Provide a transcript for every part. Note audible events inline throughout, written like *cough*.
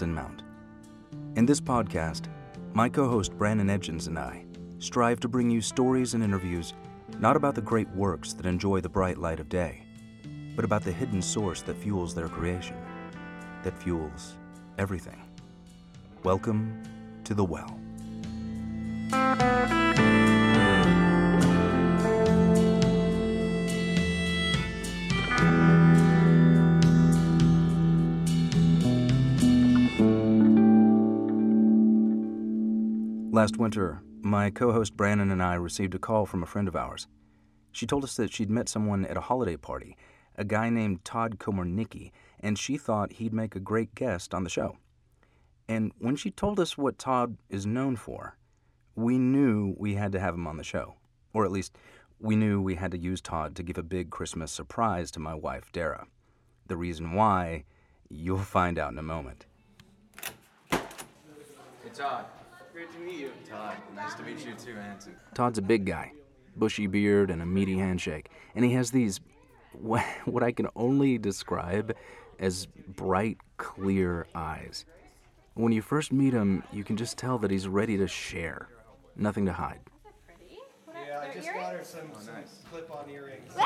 Mount. In this podcast, my co host Branan Edgens and I strive to bring you stories and interviews not about the great works that enjoy the bright light of day, but about the hidden source that fuels their creation, that fuels everything. Welcome to The Well. Last winter, my co host Branan and I received a call from a friend of ours. She told us that she'd met someone at a holiday party, a guy named Todd Komarnicki, and she thought he'd make a great guest on the show. And when she told us what Todd is known for, we knew we had to have him on the show. Or at least, we knew we had to use Todd to give a big Christmas surprise to my wife, Dara. The reason why, you'll find out in a moment. Hey Todd. Great to meet you. Todd, nice to meet you too, Anson. Todd's a big guy, bushy beard and a meaty handshake, and he has these *laughs* what I can only describe as bright, clear eyes. When you first meet him, you can just tell that he's ready to share, nothing to hide. Yeah, I just got her some, some oh, clip-on earrings. *laughs*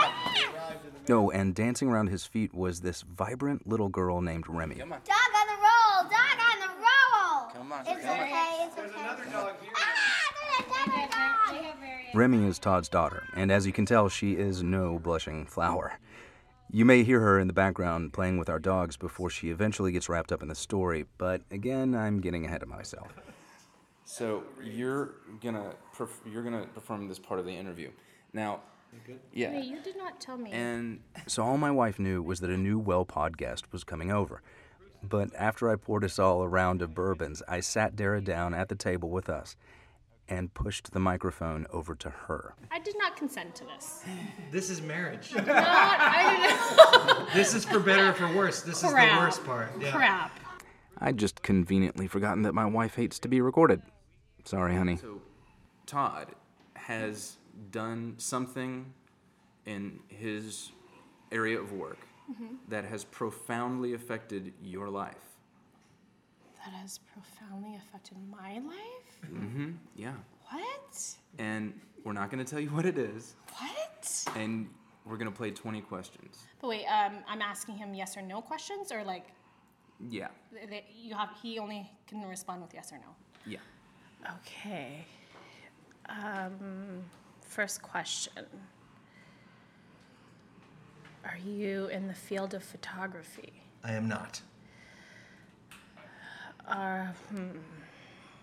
No, oh, and dancing around his feet was this vibrant little girl named Remy. Dog on the roll! Dog on the roll! Come on, It's come on. okay, it's There's okay. another dog here. Ah, there's another dog! Remy is Todd's daughter, and as you can tell, she is no blushing flower. You may hear her in the background playing with our dogs before she eventually gets wrapped up in the story, but again, I'm getting ahead of myself. So you're gonna perf- you're gonna perform this part of the interview. Now, yeah, Wait, you did not tell me. and So all my wife knew was that a new well pod guest was coming over. But after I poured us all a round of bourbons, I sat Dara down at the table with us and pushed the microphone over to her. I did not consent to this. *gasps* This is marriage. *laughs* No, I *laughs* this is for better or for worse. This is the worst part. Yeah. crap. I'd just conveniently forgotten that my wife hates to be recorded. Sorry, honey. so Todd has done something in his area of work that has profoundly affected your life. That has profoundly affected my life. Mm-hmm. Yeah, What? and we're not gonna tell you what it is, What? and we're gonna play 20 questions. But wait, um, I'm asking him yes or no questions, or like, Yeah, th- th- you have he only can respond with yes or no. yeah. Okay. Um, first question. Are you in the field of photography? I am not. Uh, hmm,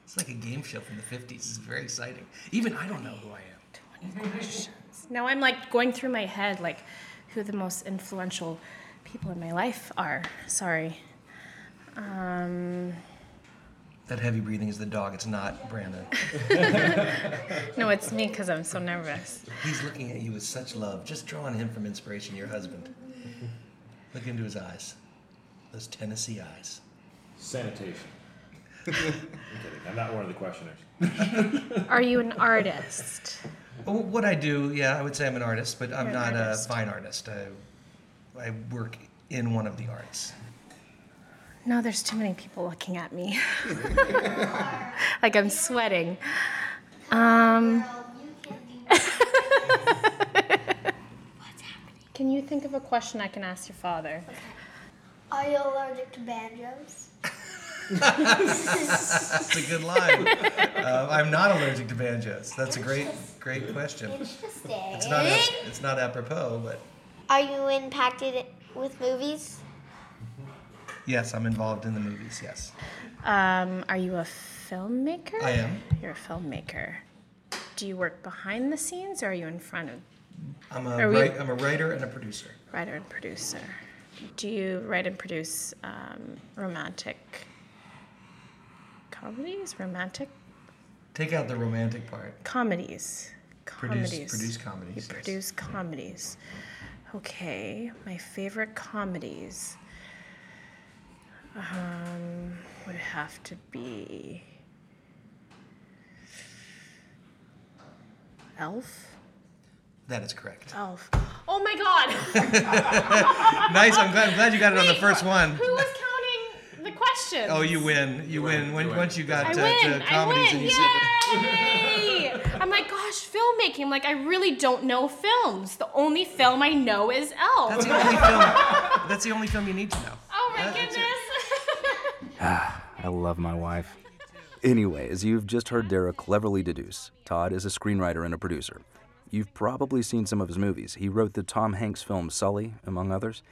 It's like a game show from the 50s. It's very exciting. Even I don't know who I am. 20 questions. Now I'm like going through my head, like, who the most influential people in my life are. Sorry. Um, That heavy breathing is the dog. It's not Branan. *laughs* no, it's me because I'm so nervous. He's looking at you with such love, just drawing him from inspiration, your husband. Look into his eyes. Those Tennessee eyes. Sanitation. *laughs* I'm kidding. I'm not one of the questioners. *laughs* Are you an artist? Well, what I do, yeah, I would say I'm an artist, but I'm You're an not a fine artist. I, I work in one of the arts. No, there's too many people looking at me. *laughs* like I'm sweating. Um, *laughs* can you think of a question I can ask your father? Are you allergic to banjos? That's a good line. uh, I'm not allergic to banjos. That's a great, great question. Interesting. It's not, it's not apropos, but Are you impacted with movies? Yes, I'm involved in the movies. Yes, Um, are you a filmmaker? I am. You're a filmmaker. Do you work behind the scenes or are you in front of I'm a we- write, I'm a writer and a producer. writer and producer? Do you write and produce um, romantic comedies? Romantic Take out the romantic part. comedies. Produce- Comedies. produce comedies, You yes. produce comedies. Okay, my favorite comedies um, would have to be Elf. That is correct. Elf. Oh my God! *laughs* Nice. I'm glad, I'm glad you got it on the first one. Who was counting the questions? questions. Oh, you win. You, win. win, When, you win. Once you got I to, win. to I comedies win. and you said, Yay! I'm like, gosh, filmmaking. Like, I really don't know films. The only film I know is Elf. that's the only film. That's the only film you need to know. oh my That's it. Goodness. *sighs* I love my wife. Anyway, as you've just heard Dara cleverly deduce, Todd is a screenwriter and a producer. You've probably seen some of his movies. He wrote the Tom Hanks film Sully, among others.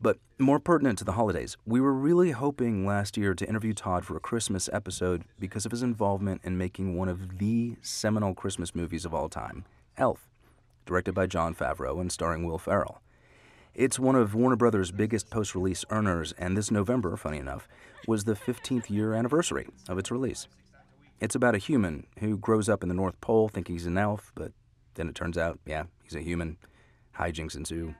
But more pertinent to the holidays, we were really hoping last year to interview Todd for a Christmas episode because of his involvement in making one of the seminal Christmas movies of all time, Elf, directed by Jon Favreau and starring Will Ferrell. It's one of Warner Brothers' biggest post release earners, and this November, funny enough, was the 15th year anniversary of its release. It's about a human who grows up in the North Pole thinking he's an elf, but then it turns out, yeah, he's a human. Hijinks ensue.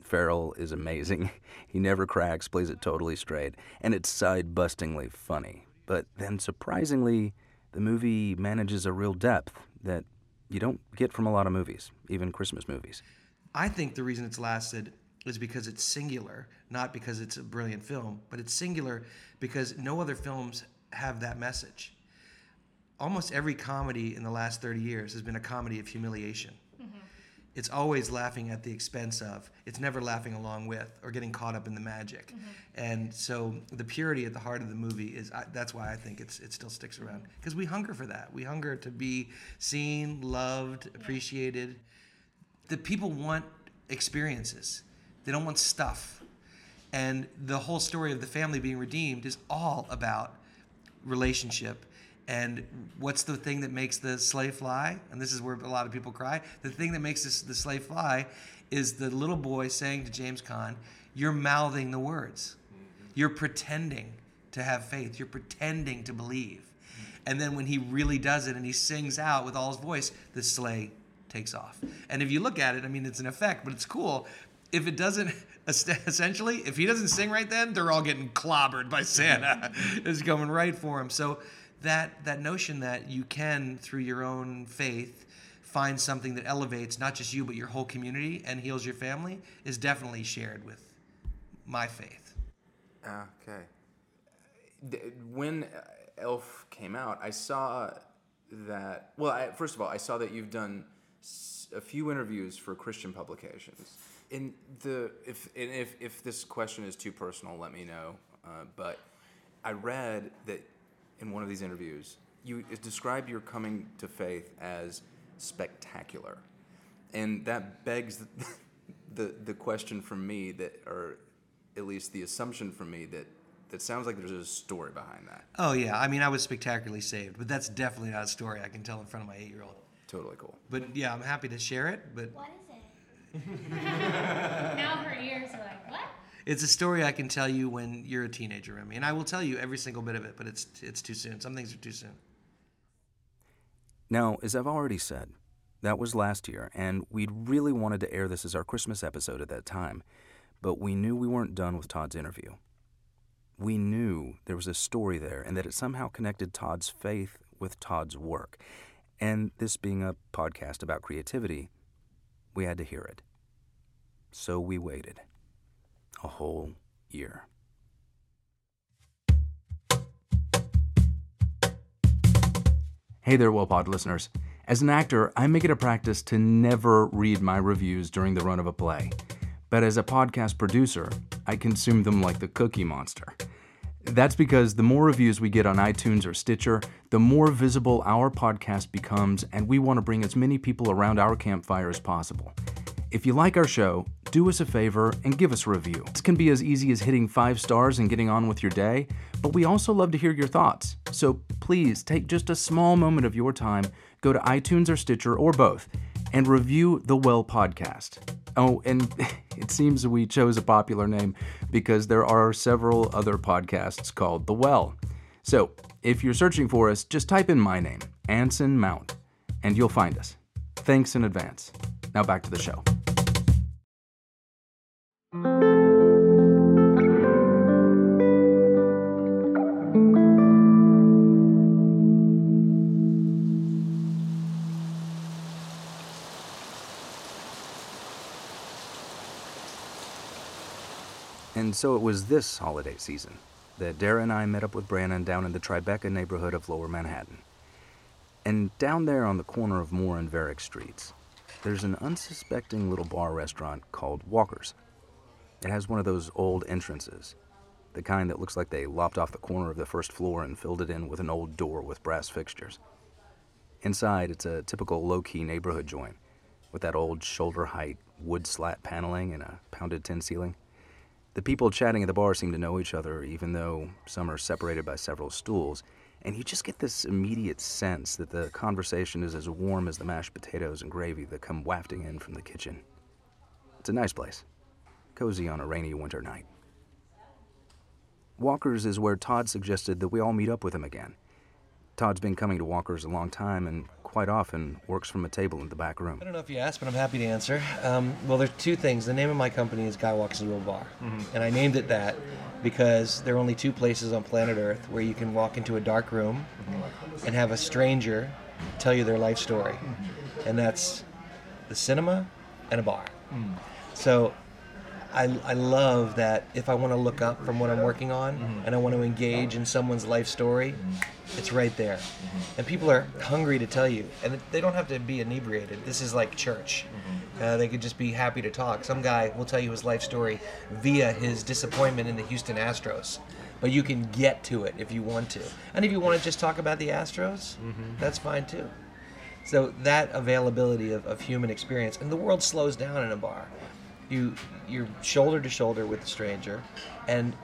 Ferrell is amazing. *laughs* He never cracks, plays it totally straight, and it's side bustingly funny. But then surprisingly, the movie manages a real depth that you don't get from a lot of movies, even Christmas movies. I think the reason it's lasted is because it's singular, not because it's a brilliant film, but it's singular because no other films have that message. Almost every comedy in the last 30 years has been a comedy of humiliation. Mm-hmm. It's always laughing at the expense of, it's never laughing along with or getting caught up in the magic. Mm-hmm. And so the purity at the heart of the movie is I, that's why I think it's it still sticks around mm-hmm. because we hunger for that. We hunger to be seen, loved, appreciated the people want experiences. They don't want stuff. And the whole story of the family being redeemed is all about relationship. And what's the thing that makes the sleigh fly? And this is where a lot of people cry. The thing that makes this, the sleigh fly is the little boy saying to James Caan, You're mouthing the words. Mm-hmm. You're pretending to have faith. You're pretending to believe. And then when he really does it and he sings out with all his voice, the sleigh takes off. And if you look at it, I mean, it's an effect, but it's cool. If it doesn't, *laughs* essentially, if he doesn't sing right then, they're all getting clobbered by Santa. *laughs* *laughs* it's coming right for him. So that that notion that you can, through your own faith, find something that elevates not just you but your whole community and heals your family is definitely shared with my faith. Okay. When uh, Elf came out, I saw that. Well, I, first of all, I saw that you've done a few interviews for Christian publications. In the if and if if this question is too personal, let me know. Uh, but I read that in one of these interviews, you described your coming to faith as spectacular, and that begs the *laughs* the, the question from me that, or at least the assumption from me that that sounds like there's a story behind that. Oh yeah, I mean I was spectacularly saved, but that's definitely not a story I can tell in front of my eight-year-old. Totally cool. But yeah, I'm happy to share it. But What is it? *laughs* now her ears are like, what? it's a story I can tell you when you're a teenager, Remy, and I will tell you every single bit of it. But it's it's too soon. Some things are too soon. Now, as I've already said, that was last year, and we'd really wanted to air this as our Christmas episode at that time, but we knew we weren't done with Todd's interview. We knew there was a story there and that it somehow connected Todd's faith with Todd's work. And this being a podcast about creativity, we had to hear it. So we waited a whole year. Hey there, WellPod listeners. As an actor, I make it a practice to never read my reviews during the run of a play. But as a podcast producer, I consume them like the Cookie Monster. That's because the more reviews we get on iTunes or Stitcher, the more visible our podcast becomes, and we want to bring as many people around our campfire as possible. If you like our show, do us a favor and give us a review. This can be as easy as hitting five stars and getting on with your day, but we also love to hear your thoughts. So please take just a small moment of your time, go to iTunes or Stitcher or both, and review the Well Podcast. Oh, and *laughs* it seems we chose a popular name because there are several other podcasts called The Well. So if you're searching for us, just type in my name, Anson Mount, and you'll find us. Thanks in advance. Now back to the show. And so it was this holiday season that Dara and I met up with Branan down in the Tribeca neighborhood of Lower Manhattan. And down there on the corner of Moore and Varick Streets, there's an unsuspecting little bar restaurant called Walker's. It has one of those old entrances, the kind that looks like they lopped off the corner of the first floor and filled it in with an old door with brass fixtures. Inside, it's a typical low key neighborhood joint with that old shoulder height wood slat paneling and a pounded tin ceiling. The people chatting at the bar seem to know each other, even though some are separated by several stools, and you just get this immediate sense that the conversation is as warm as the mashed potatoes and gravy that come wafting in from the kitchen. It's a nice place, cozy on a rainy winter night. Walker's is where Todd suggested that we all meet up with him again. Todd's been coming to Walker's a long time and quite often works from a table in the back room. I don't know if you asked, but I'm happy to answer. Um, well, there's two things. The name of my company is Guy Walks Into a Bar, mm-hmm. and I named it that because there are only two places on planet Earth where you can walk into a dark room and have a stranger tell you their life story, mm-hmm. and that's the cinema and a bar. Mm. So I, I love that if I want to look up from what I'm working on mm-hmm. and I want to engage in someone's life story, mm-hmm. it's right there. Mm-hmm. And people are hungry to tell you, and they don't have to be inebriated. This is like church. Uh, they could just be happy to talk. Some guy will tell you his life story via his disappointment in the Houston Astros. But you can get to it if you want to. And if you want to just talk about the Astros, that's fine too. So that availability of, of human experience, and the world slows down in a bar. You you're shoulder to shoulder with a stranger, and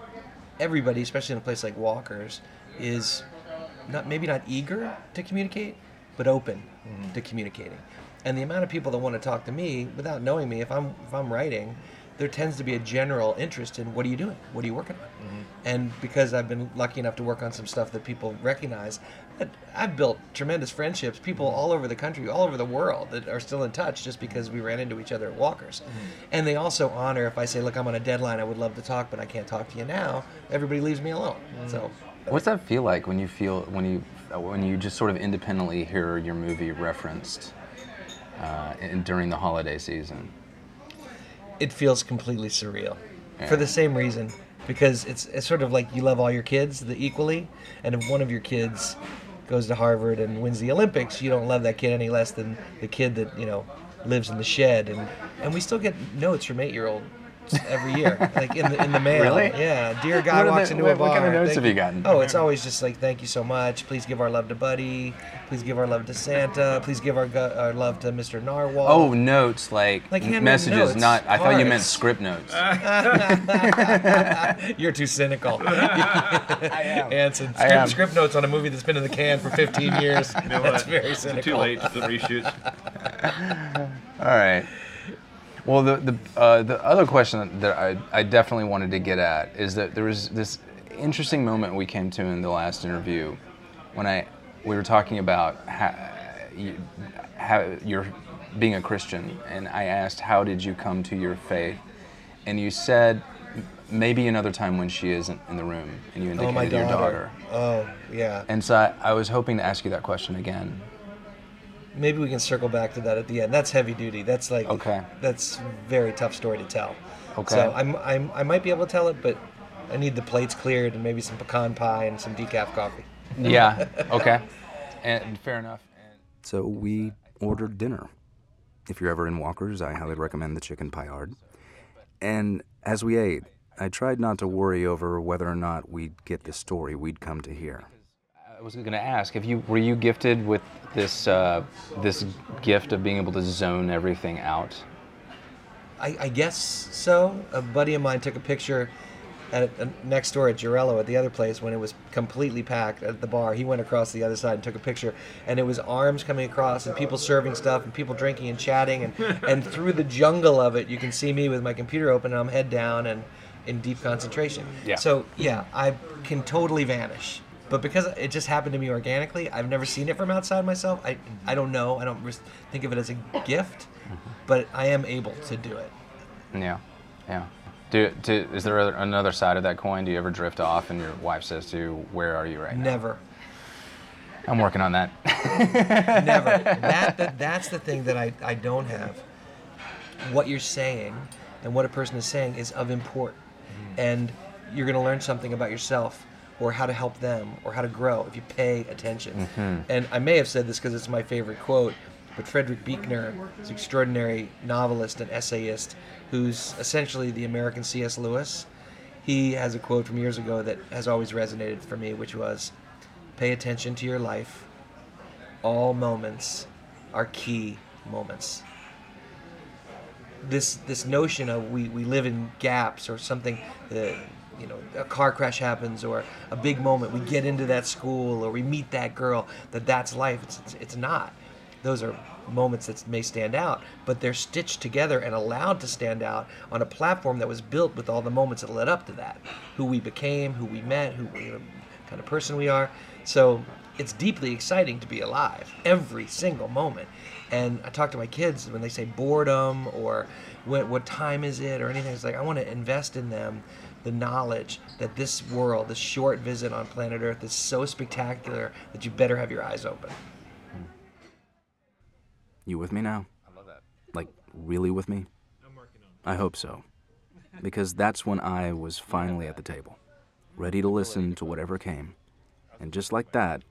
everybody, especially in a place like Walker's, is not maybe not eager to communicate, but open mm-hmm. to communicating. And the amount of people that want to talk to me without knowing me, if I'm if I'm writing, there tends to be a general interest in what are you doing, what are you working on, mm-hmm. And because I've been lucky enough to work on some stuff that people recognize, I- I've built tremendous friendships. People all over the country, all over the world, that are still in touch just because we ran into each other at Walkers, mm-hmm. and they also honor if I say, look, I'm on a deadline, I would love to talk, but I can't talk to you now. Everybody leaves me alone. Mm-hmm. So uh, What's that feel like when you feel when you uh, when you just sort of independently hear your movie referenced uh, in, during the holiday season? it feels completely surreal Yeah. for the same reason because it's it's sort of like you love all your kids the equally and if one of your kids goes to Harvard and wins the Olympics you don't love that kid any less than the kid that you know lives in the shed and and we still get notes from 8-year-olds every year like in the in the mail Really? yeah dear guy What walks the- into what- a bar what kind of notes thank have you gotten? oh it's always just like thank you so much please give our love to Buddy please give our love to Santa please give our, our love to Mr. Narwhal Oh, notes like, Like messages, notes, not. I thought you meant script notes. *laughs* You're too cynical. *laughs* I am. Anson, I script, am. script notes on a movie that's been in the can for 15 *laughs* years. You know that's what? very It's cynical. Too late for the reshoots. All right. Well, the the uh, the other question that I, I definitely wanted to get at is that there was this interesting moment we came to in the last interview when I we were talking about how, you, how you're being a Christian, and I asked how did you come to your faith, and you said maybe another time when she isn't in the room, and you Oh, indicated my your daughter. daughter. Oh, yeah. And so I, I was hoping to ask you that question again. Maybe we can circle back to that at the end. That's heavy duty. That's like Okay. That's very tough story to tell. Okay. So I'm, I'm I might be able to tell it, but I need the plates cleared and maybe some pecan pie and some decaf coffee. Yeah. Okay. And fair enough. So we ordered dinner. If you're ever in Walker's, I highly recommend the chicken paillard. And as we ate, I tried not to worry over whether or not we'd get the story we'd come to hear. I was going to ask if you were you gifted with this uh, this gift of being able to zone everything out. I, I guess so. A buddy of mine took a picture at uh, next door at Girello at the other place when it was completely packed at the bar. He went across the other side and took a picture, and it was arms coming across and people serving stuff and people drinking and chatting, and *laughs* and through the jungle of it, you can see me with my computer open and I'm head down and in deep concentration. Yeah. So yeah, I can totally vanish. But because it just happened to me organically, I've never seen it from outside myself. I, I don't know. I don't think of it as a gift, but I am able to do it. Yeah, yeah. Do, do, is there another side of that coin? Do you ever drift off and your wife says to you, "Where are you right now?" Never. I'm working on that. *laughs* Never. That, that *laughs* that's the thing that I, I don't have. What you're saying and what a person is saying is of import. Mm-hmm. And you're going to learn something about yourself or how to help them or how to grow if you pay attention. Mm-hmm. And I may have said this because it's my favorite quote, but Frederick Buechner is an extraordinary novelist and essayist who's essentially the American C.S. Lewis. He has a quote from years ago that has always resonated for me, which was Pay attention to your life. All moments are key moments this this notion of we, we live in gaps or something that you know a car crash happens or a big moment we get into that school or we meet that girl that that's life. It's, it's, it's not. Those are moments that may stand out but they're stitched together and allowed to stand out on a platform that was built with all the moments that led up to that. Who we became who we met who we kind of person we are. So it's deeply exciting to be alive every single moment. And I talk to my kids when they say boredom or what, what time is it or anything. It's like I want to invest in them the knowledge that this world, this short visit on planet Earth, is so spectacular that you better have your eyes open. You with me now? I love that. Like, really with me? I'm working on it. I hope so. Because that's when I was finally at the table, ready to listen to whatever came. And just like that,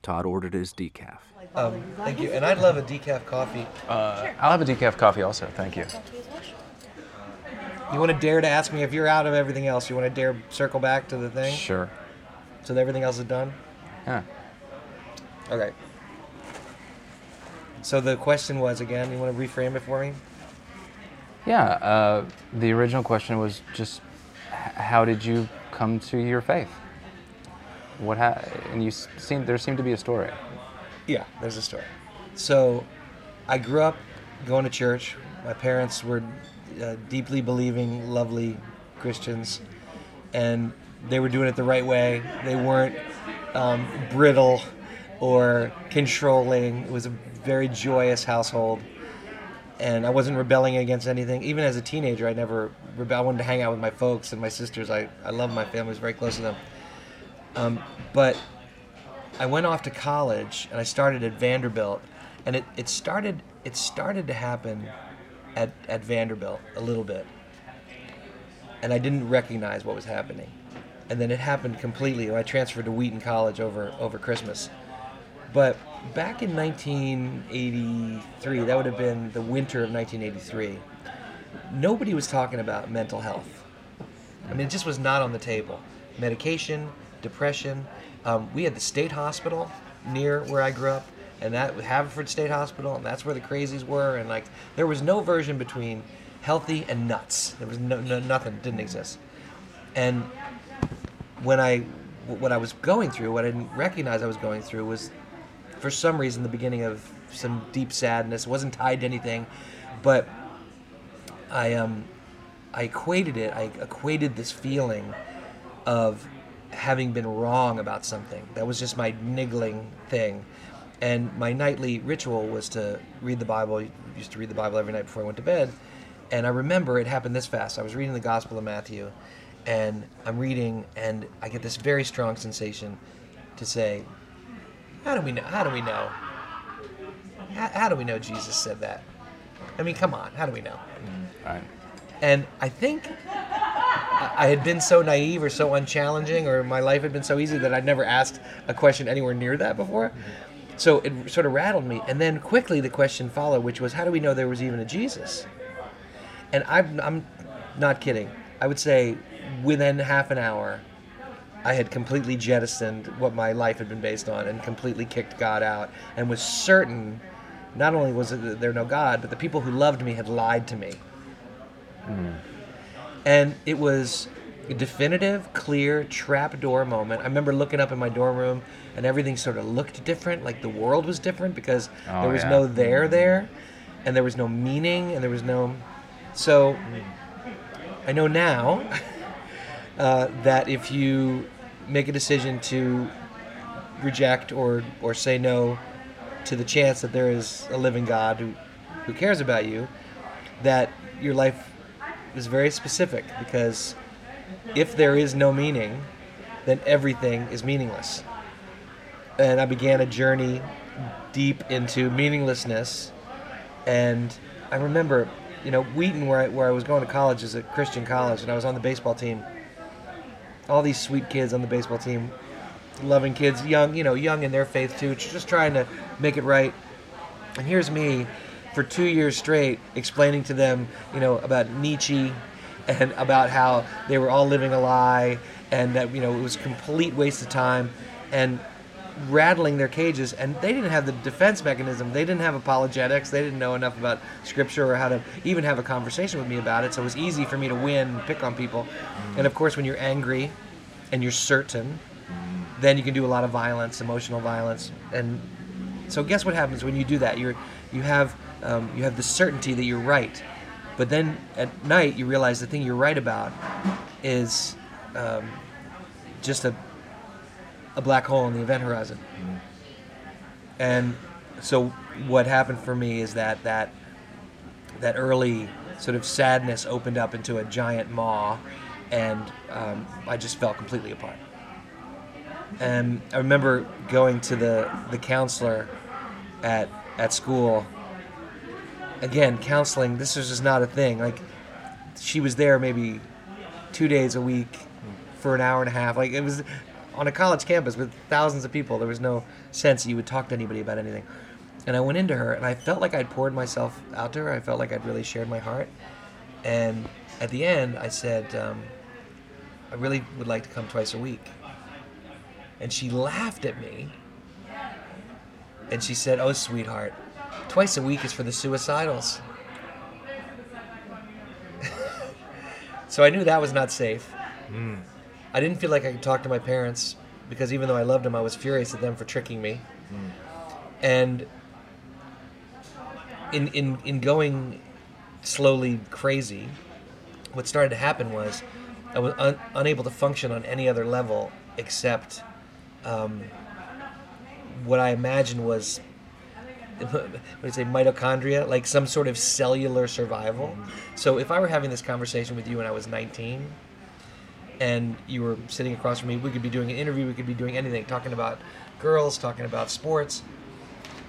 Todd ordered his decaf. Um, thank you. And I'd love a decaf coffee. Uh, I'll have a decaf coffee also. Thank you. You want to dare to ask me if you're out of everything else? You want to dare circle back to the thing? Sure. So that everything else is done? Yeah. Okay. So the question was again, you want to reframe it for me? Yeah. Uh, the original question was just how did you come to your faith? What ha- and you seem there seemed to be a story. Yeah, there's a story. So, I grew up going to church. My parents were uh, deeply believing, lovely Christians, and they were doing it the right way. They weren't um, brittle or controlling. It was a very joyous household, and I wasn't rebelling against anything. Even as a teenager, I never rebelled. I wanted to hang out with my folks and my sisters. I, I love my family. Was very close to them. Um, but I went off to college and I started at Vanderbilt, and it, it started it started to happen at, at Vanderbilt a little bit, and I didn't recognize what was happening, and then it happened completely. I transferred to Wheaton College over over Christmas, but back in 1983, that would have been the winter of 1983. Nobody was talking about mental health. I mean, it just was not on the table. Medication, depression. Um, we had the state hospital near where I grew up, and that Haverford State Hospital, and that's where the crazies were. And like, there was no version between healthy and nuts. There was no, no nothing didn't exist. And when I, what I was going through, what I didn't recognize I was going through was, for some reason, the beginning of some deep sadness. It wasn't tied to anything, but I um, I equated it. I equated this feeling of having been wrong about something. That was just my niggling thing. And my nightly ritual was to read the Bible. I used to read the Bible every night before I went to bed. And I remember it happened this fast. I was reading the Gospel of Matthew, and I'm reading, and I get this very strong sensation to say, "How do we know? How do we know? How, how do we know Jesus said that? I mean, come on, how do we know?" Mm-hmm. Right. And I think I I had been so naive or so unchallenging, or my life had been so easy that I'd never asked a question anywhere near that before. Mm-hmm. So it sort of rattled me. And then quickly the question followed, which was, how do we know there was even a Jesus? And I'm, I'm not kidding. I would say within half an hour, I had completely jettisoned what my life had been based on and completely kicked God out and was certain not only was it there no God, but the people who loved me had lied to me. Hmm. And it was a definitive, clear trapdoor moment. I remember looking up in my dorm room and everything sort of looked different, like the world was different because Oh, there was yeah. no there there and there was no meaning and there was no. So I know now *laughs* uh, that if you make a decision to reject or, or say no to the chance that there is a living God who, who cares about you, that your life is very specific because if there is no meaning, then everything is meaningless. And I began a journey deep into meaninglessness. And I remember, you know, Wheaton, where I, where I was going to college, is a Christian college, and I was on the baseball team. all these sweet kids on the baseball team, loving kids, young, you know, young in their faith too, just trying to make it right. And here's me for two years straight explaining to them, you know, about Nietzsche and about how they were all living a lie and that, you know, it was a complete waste of time and rattling their cages and they didn't have the defense mechanism. They didn't have apologetics. They didn't know enough about scripture or how to even have a conversation with me about it so it was easy for me to win and pick on people. And of course when you're angry and you're certain then you can do a lot of violence emotional violence. And so guess what happens when you do that? You're you have um, you have the certainty that you're right. But then at night you realize the thing you're right about is um, just a a black hole in the event horizon. And so what happened for me is that that that early sort of sadness opened up into a giant maw, and um, I just fell completely apart. And I remember going to the the counselor at at school. Again, counseling. This was just not a thing. Like she was there maybe two days a week for an hour and a half. Like it was on a college campus with thousands of people. There was no sense you would talk to anybody about anything. And I went into her, and I felt like I'd poured myself out to her. I felt like I'd really shared my heart. And at the end, I said, um, I really would like to come twice a week. And she laughed at me. And she said, Oh, sweetheart, twice a week is for the suicidals. *laughs* so I knew that was not safe. I didn't feel like I could talk to my parents because even though I loved them, I was furious at them for tricking me. And in, in, in going slowly crazy, what started to happen was I was un- unable to function on any other level except um, what I imagined was *laughs* what do you say mitochondria like some sort of cellular survival. So if i were having this conversation with you when i was 19 and you were sitting across from me we could be doing an interview we could be doing anything talking about girls talking about sports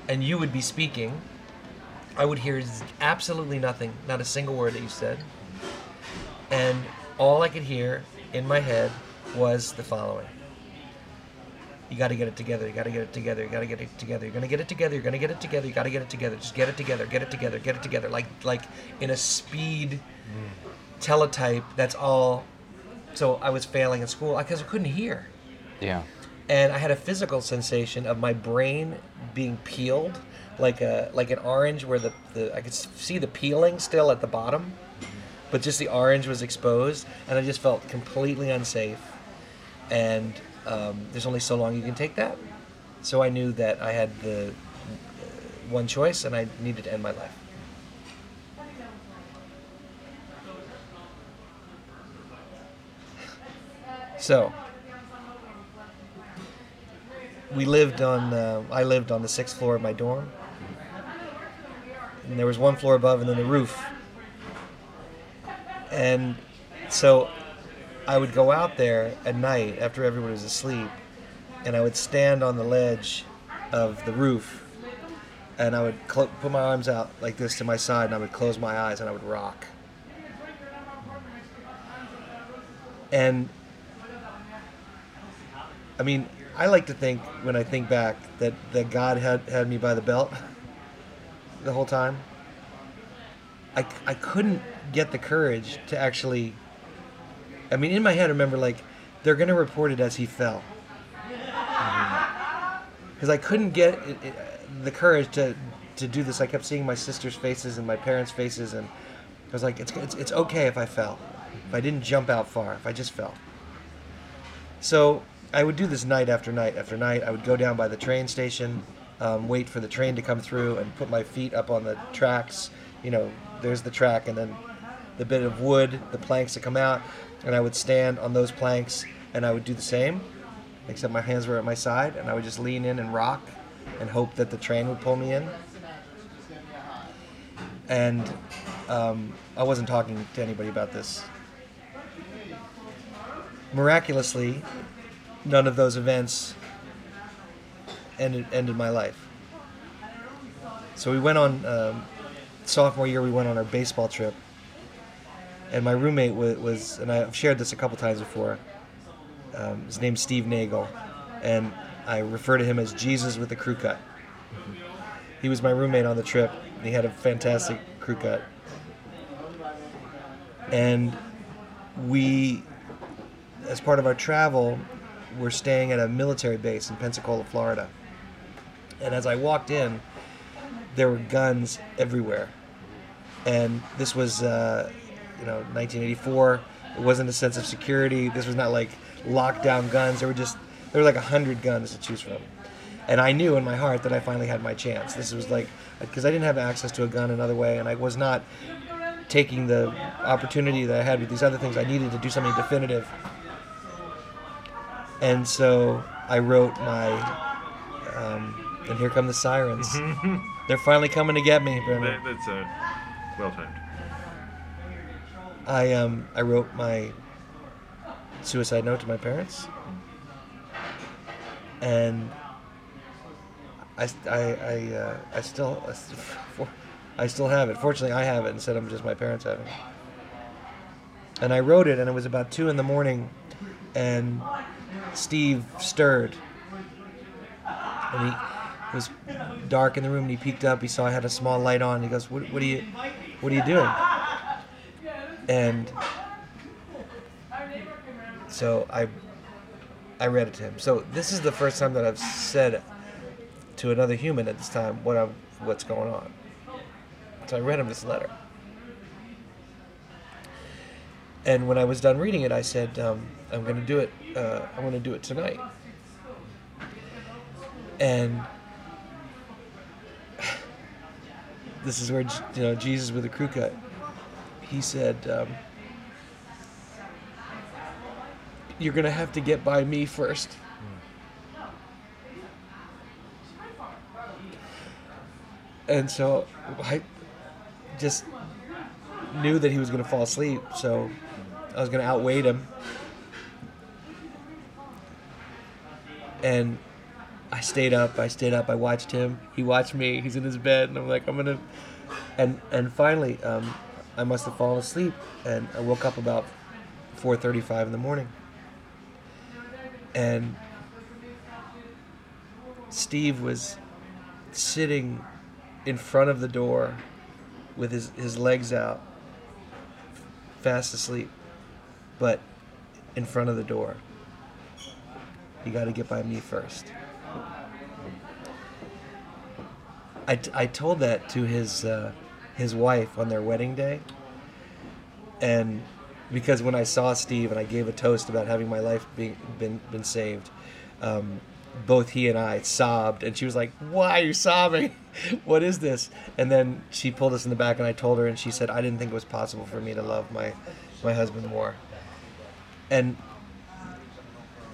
and you would be speaking i would hear absolutely nothing not a single word that you said and all i could hear in my head was the following you got to get it together. You got to get it together. You got to get it together. You're gonna get it together. You're gonna get it together. You got to get it together. Just get it together. Get it together. Get it together. Like like in a speed mm. teletype. That's all. So I was failing in school because I couldn't hear, Yeah. and I had a physical sensation of my brain being peeled, like a like an orange where the, the I could see the peeling still at the bottom, but just the orange was exposed, and I just felt completely unsafe and um, there's only so long you can take that. So I knew that I had the uh, one choice, and I needed to end my life. So we lived on. Uh, I lived on the sixth floor of my dorm, and there was one floor above, and then the roof. And so I would go out there at night after everyone was asleep, and I would stand on the ledge of the roof, and I would cl- put my arms out like this to my side, and I would close my eyes, and I would rock. And I mean, I like to think when I think back that, that God had, had me by the belt *laughs* the whole time. I, I couldn't get the courage to actually I mean, in my head, I remember like they're gonna report it as he fell, mm-hmm. because I couldn't get it, it, the courage to to do this. I kept seeing my sister's faces and my parents' faces, and I was like, it's it's, it's okay if I fell, if I didn't jump out far, if I just fell. So I would do this night after night after night. I would go down by the train station, um, wait for the train to come through, and put my feet up on the tracks. You know, there's the track, and then the bit of wood, the planks that come out, and I would stand on those planks and I would do the same, except my hands were at my side, and I would just lean in and rock and hope that the train would pull me in. And um, I wasn't talking to anybody about this. Miraculously, none of those events ended, ended my life. So we went on, um, sophomore year, we went on our baseball trip and my roommate was, was and I've shared this a couple times before. um, his name's Steve Nagel, and I refer to him as Jesus with the crew cut. He was my roommate on the trip. He had a fantastic crew cut, and we, as part of our travel, were staying at a military base in Pensacola, Florida. And as I walked in, there were guns everywhere. And this was, uh, you know, 1984. It wasn't a sense of security. This was not like lockdown guns. There were just, there were like a hundred guns to choose from. And I knew in my heart that I finally had my chance. This was like, because I didn't have access to a gun another way, and I was not taking the opportunity that I had with these other things. I needed to do something definitive. And so I wrote my, um, and here come the sirens. *laughs* They're finally coming to get me, Branan. That, that's uh, well timed. I um I wrote my suicide note to my parents, and I I I, uh, I still I still, I still have it. Fortunately, I have it instead of just my parents having it. And I wrote it, and it was about two in the morning, and Steve stirred, and he was dark in the room, and he peeked up. He saw I had a small light on. He goes, "What, what are you, what are you doing?" and so I I read it to him. So this is the first time that I've said to another human at this time what I'm what's going on. So I read him this letter. And when I was done reading it, I said, um, "I'm to do it. Uh, I'm to do it tonight." And this is where you know Jesus with a crew cut he said, um, You're to have to get by me first. And so I just knew that he was going to fall asleep, so I was going to outweight him. And I stayed up, I stayed up, I watched him, he watched me, he's in his bed, and I'm like, I'm to. And, and finally, um, I must have fallen asleep, and I woke up about 4:35 in the morning. And Steve was sitting in front of the door with his, his legs out, fast asleep, but in front of the door. You got to get by me first. I, t- I told that to his uh, his wife on their wedding day. And because when I saw Steve and I gave a toast about having my life been been saved, um, both he and I sobbed, and she was like, "Why are you sobbing? *laughs* what is this?" And then she pulled us in the back, and I told her, and she said, "I didn't think it was possible for me to love my my husband more." And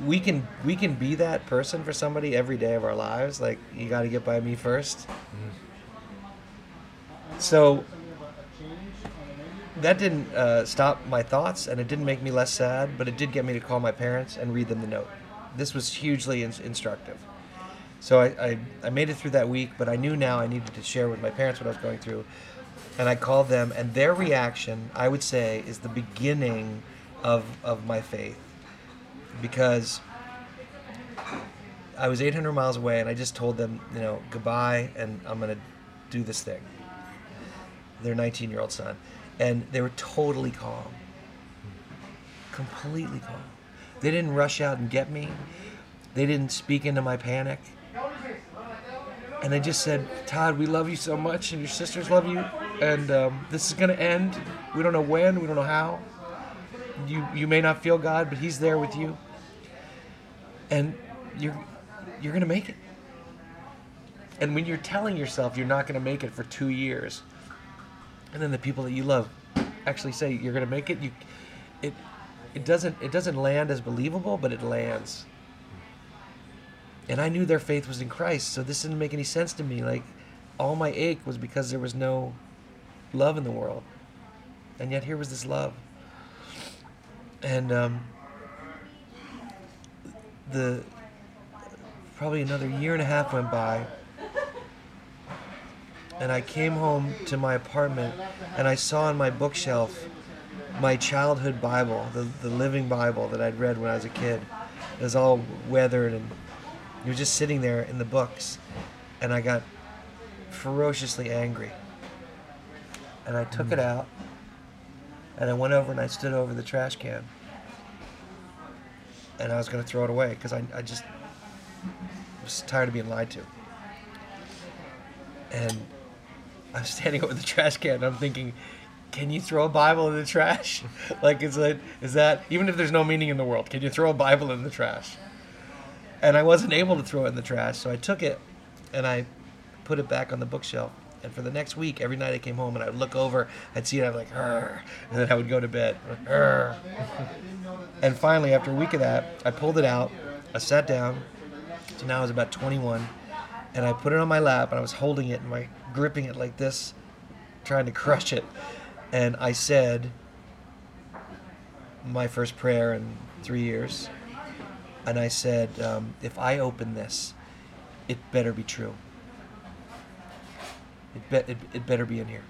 we can we can be that person for somebody every day of our lives. Like you got to get by me 1st So that didn't uh, stop my thoughts, and it didn't make me less sad, but it did get me to call my parents and read them the note. This was hugely in- instructive. So I, I, I made it through that week, but I knew now I needed to share with my parents what I was going through. And I called them, and their reaction, I would say, is the beginning of, of my faith. Because I was 800 miles away, and I just told them, you know, goodbye, and I'm going to do this thing. Their 19 year old son. And they were totally calm. Completely calm. They didn't rush out and get me, they didn't speak into my panic. And they just said, Todd, we love you so much, and your sisters love you, and um, this is going to end. We don't know when, we don't know how. You, you may not feel God, but He's there with you. And you're, you're to make it. And when you're telling yourself you're not to make it for two years, and then the people that you love actually say you're to make it, you, it, it doesn't, it doesn't land as believable, but it lands. And I knew their faith was in Christ, so this didn't make any sense to me. Like, all my ache was because there was no love in the world, and yet here was this love. And um, the probably another year and a half went by and I came home to my apartment and I saw on my bookshelf my childhood Bible, the, the living Bible that I'd read when I was a kid. It was all weathered, and it was just sitting there in the books, and I got ferociously angry. And I took it out, and I went over and I stood over the trash can, and I was going to throw it away because I, I just was tired of being lied to. And I'm *laughs* standing over the trash can, and I'm thinking, can you throw a Bible in the trash? *laughs* like, is that, is that, even if there's no meaning in the world, can you throw a Bible in the trash? And I wasn't able to throw it in the trash, so I took it and I put it back on the bookshelf. And for the next week, every night I came home and I would look over, I'd see it, I'd be like, and then I would go to bed. *laughs* And finally, after a week of that, I pulled it out, I sat down, so now I was about 21, and I put it on my lap and I was holding it and my gripping it like this, trying to *laughs* crush it. And I said my first prayer in three years. And I said, um, if I open this, it better be true. It, be- it, it better be in here.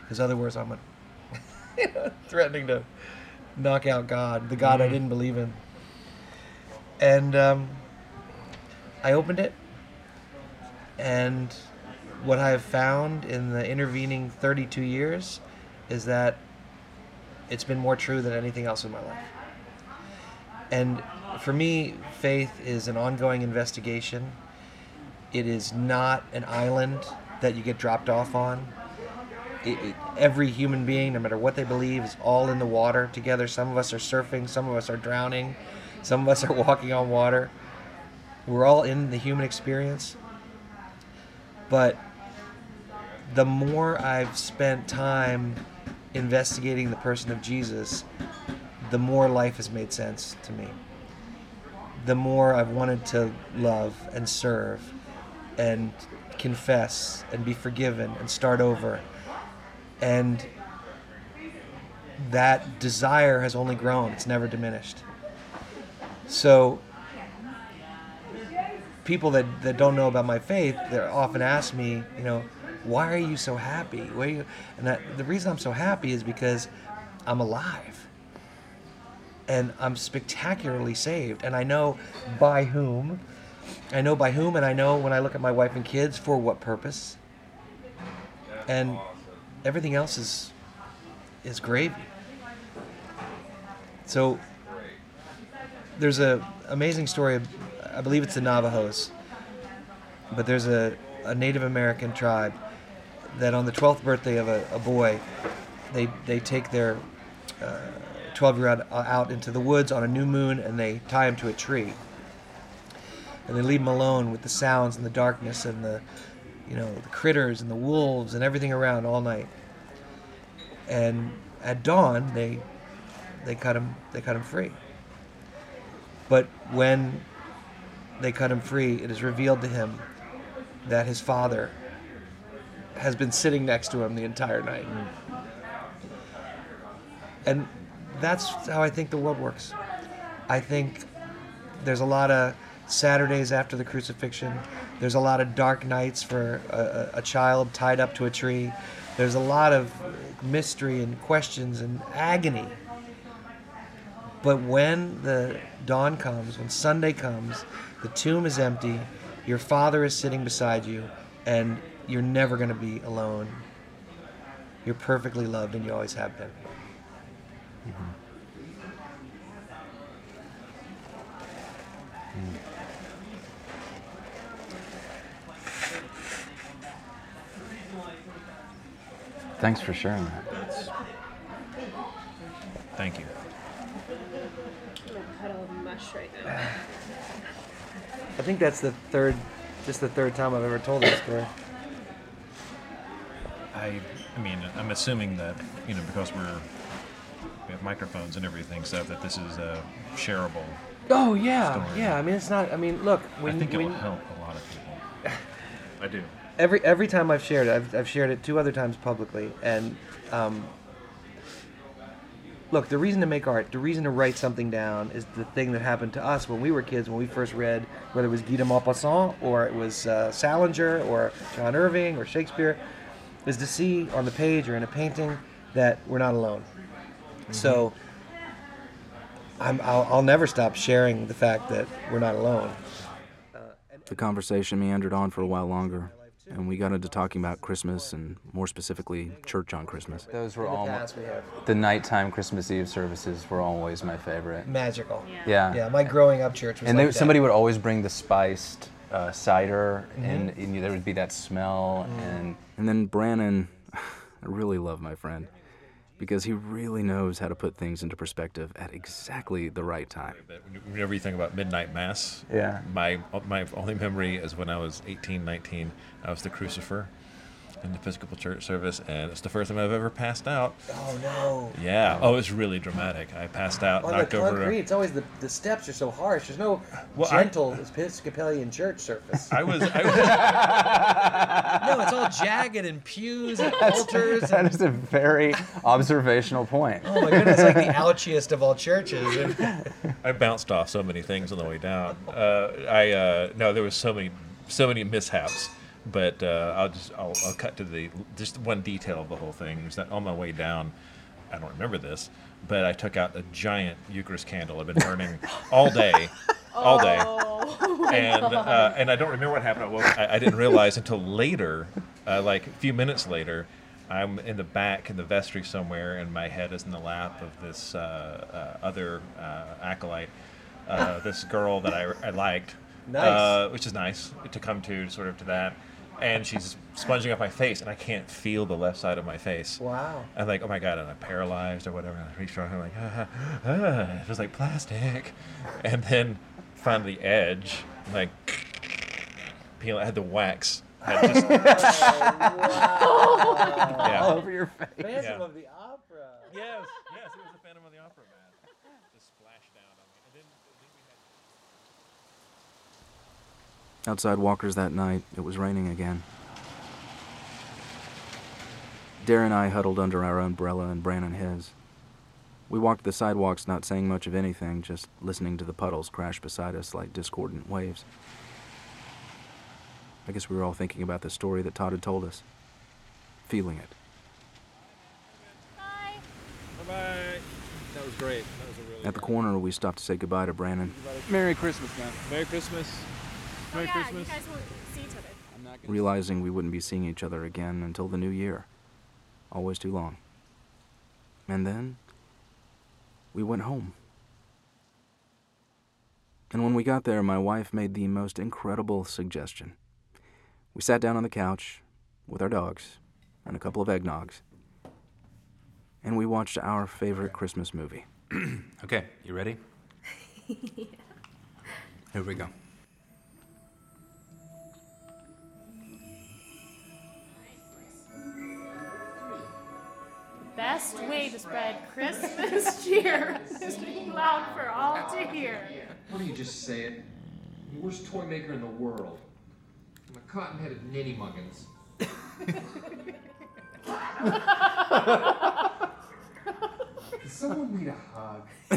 Because otherwise, I'm *laughs* threatening to knock out God, the God I didn't believe in. And um, I opened it, and what I have found in the intervening 32 years is that it's been more true than anything else in my life. And for me, faith is an ongoing investigation. It is not an island that you get dropped off on. It, it, every human being, no matter what they believe, is all in the water together. Some of us are surfing, some of us are drowning, some of us are *laughs* walking on water. We're all in the human experience. But the more I've spent time investigating the person of Jesus, the more life has made sense to me. The more I've wanted to love and serve and confess and be forgiven and start over. And that desire has only grown, it's never diminished. So, people that, that don't know about my faith, they often ask me, you know, why are you so happy? Why you? And the reason I'm so happy is because I'm alive. And I'm spectacularly saved. And I know by whom. I know by whom, and I know when I look at my wife and kids for what purpose. And everything else is is gravy. So there's a amazing story. I believe it's the Navajos, but there's a, a Native American tribe that on the 12th birthday of a, a boy, they they take their uh, 12 year old out into the woods on a new moon and they tie him to a tree. And they leave him alone with the sounds and the darkness and the you know the critters and the wolves and everything around all night. And at dawn they they cut him they cut him free. But when they cut him free, it is revealed to him that his father has been sitting next to him the entire night. Mm. And that's how I think the world works. I think there's a lot of Saturdays after the crucifixion. There's a lot of dark nights for a, a child tied up to a tree. There's a lot of mystery and questions and agony. But when the dawn comes, when Sunday comes, the tomb is empty, your father is sitting beside you, and you're never going to be alone. You're perfectly loved, and you always have been. Mm-hmm. Mm. Thanks for sharing that. Thank you. puddle of mush right now. I think that's the third, just the third time I've ever told that story. I, I mean, I'm assuming that you know because we're we have microphones and everything, so that this is uh, shareable. Oh yeah, Story. yeah. I mean, it's not. I mean, look, when, I think it when will help a lot of people. *laughs* I do. Every every time I've shared it, I've, I've shared it two other times publicly, and um, look, the reason to make art, the reason to write something down, is the thing that happened to us when we were kids, when we first read, whether it was Guy de Maupassant or it was uh, Salinger or John Irving or Shakespeare, is to see on the page or in a painting that we're not alone. So I'm, I'll, I'll never stop sharing the fact that we're not alone. The conversation meandered on for a while longer, and we got into talking about Christmas and more specifically church on Christmas. Those were all Past we have the nighttime Christmas Eve services were always my favorite. magical. Yeah. Yeah, my growing up church was And like they, that. somebody would always bring the spiced uh, cider, Mm-hmm. and, and there would be that smell, Mm. and And then Branan, *laughs* I really love my friend because he really knows how to put things into perspective at exactly the right time. Whenever you think about midnight mass, Yeah. my my only memory is when I was 18, 19. I was the crucifer in the Episcopal Church service, and it's the first time I've ever passed out. Oh no. Yeah. Oh, it's really dramatic. I passed out, On the knocked over. concrete, A, it's always the, the steps are so harsh. There's no Well, I- gentle Episcopalian church surface. I was. I *laughs* was no, it's all jagged and pews and altars. that And, is a very observational point. oh my goodness, like the ouchiest of all churches. *laughs* I bounced off so many things on the way down. Uh, I uh, no, there was so many so many mishaps. But uh, I'll just I'll, I'll cut to the just one detail of the whole thing is that on my way down, I don't remember this, but I took out a giant Eucharist candle. I've been burning *laughs* all day, all day, and uh, and I don't remember what happened. I, woke, I, I didn't realize until later, uh, like a few minutes later. I'm in the back in the vestry somewhere, and my head is in the lap of this uh, uh, other uh, acolyte, uh, this girl that I, I liked, Nice. uh, which is nice to come to, sort of to that. And she's sponging up my face, and I can't feel the left side of my face. Wow. I'm like, oh my god, am I paralyzed or whatever? And I reach around, I'm like, ah, ah, it was like plastic. And then find the edge, like, peel. I had the wax. I had just, *laughs* yeah. Over your face. Phantom Yeah. of the Opera. Yes, yes, it was the Phantom of the Opera man. Just splashed down on me. And then, then we had Outside Walker's that night, it was raining again. Dara and I huddled under our umbrella and Branan his. We walked the sidewalks not saying much of anything, just listening to the puddles crash beside us like discordant waves. I guess we were all thinking about the story that Todd had told us, feeling it. Bye. Bye bye. That was great. That was a really At the corner, we stopped to say goodbye to Branan, Merry Christmas, man. Merry Christmas. Merry yeah, Christmas. you guys won't see each other. I'm not realizing we wouldn't be seeing each other again until the new year. Always too long. And then we went home. And when we got there, my wife made the most incredible suggestion. We sat down on the couch with our dogs and a couple of eggnogs, and we watched our favorite Christmas movie. *clears throat* okay, you ready? yeah. *laughs* Here we go. Best way to spread Christmas *laughs* cheer is to be loud for all to hear. What do you just say it? The worst toy maker in the world. I'm a cotton-headed ninny muggins. *laughs* Does someone need a hug? *laughs*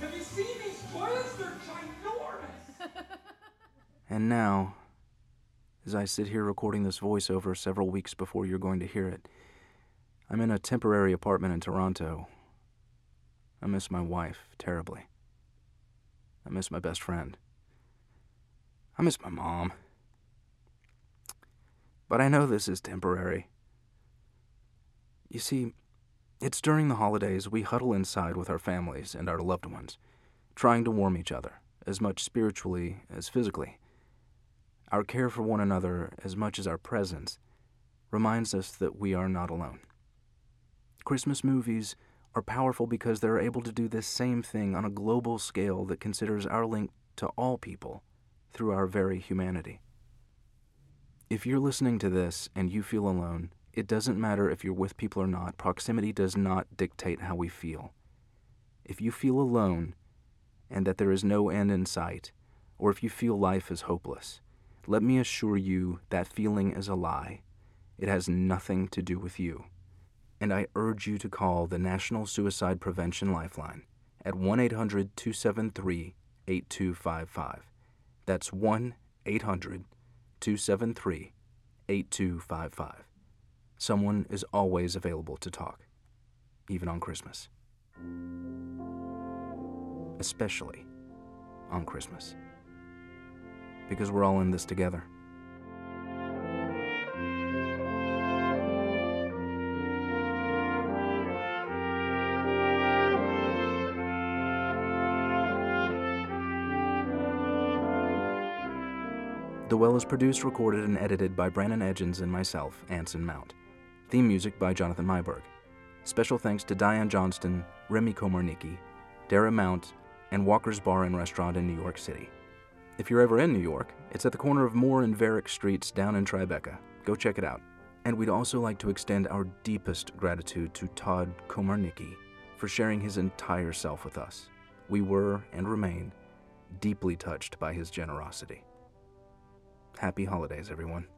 Have you seen these toilets? They're ginormous! And now, as I sit here recording this voiceover several weeks before you're going to hear it, I'm in a temporary apartment in Toronto. I miss my wife terribly. I miss my best friend. I miss my mom. But I know this is temporary. You see, it's during the holidays we huddle inside with our families and our loved ones, trying to warm each other, as much spiritually as physically. Our care for one another, as much as our presence, reminds us that we are not alone. Christmas movies are powerful because they're able to do this same thing on a global scale that considers our link to all people through our very humanity. If you're listening to this and you feel alone, it doesn't matter if you're with people or not. Proximity does not dictate how we feel. If you feel alone and that there is no end in sight, or if you feel life is hopeless, let me assure you that feeling is a lie. It has nothing to do with you. And I urge you to call the National Suicide Prevention Lifeline at 1 800 273 8255. That's 1 800 273 8255. someone is always available to talk, even on Christmas. Especially on Christmas. Because we're all in this together. The Well is produced, recorded, and edited by Branan Edgens and myself, Anson Mount. Theme music by Jonathan Myberg. Special thanks to Diane Johnston, Remy Komarnicki, Dara Mount, and Walker's Bar and Restaurant in New York City. If you're ever in New York, it's at the corner of Moore and Varick Streets down in Tribeca. Go check it out. And we'd also like to extend our deepest gratitude to Todd Komarnicki for sharing his entire self with us. We were and remain deeply touched by his generosity. Happy holidays, everyone.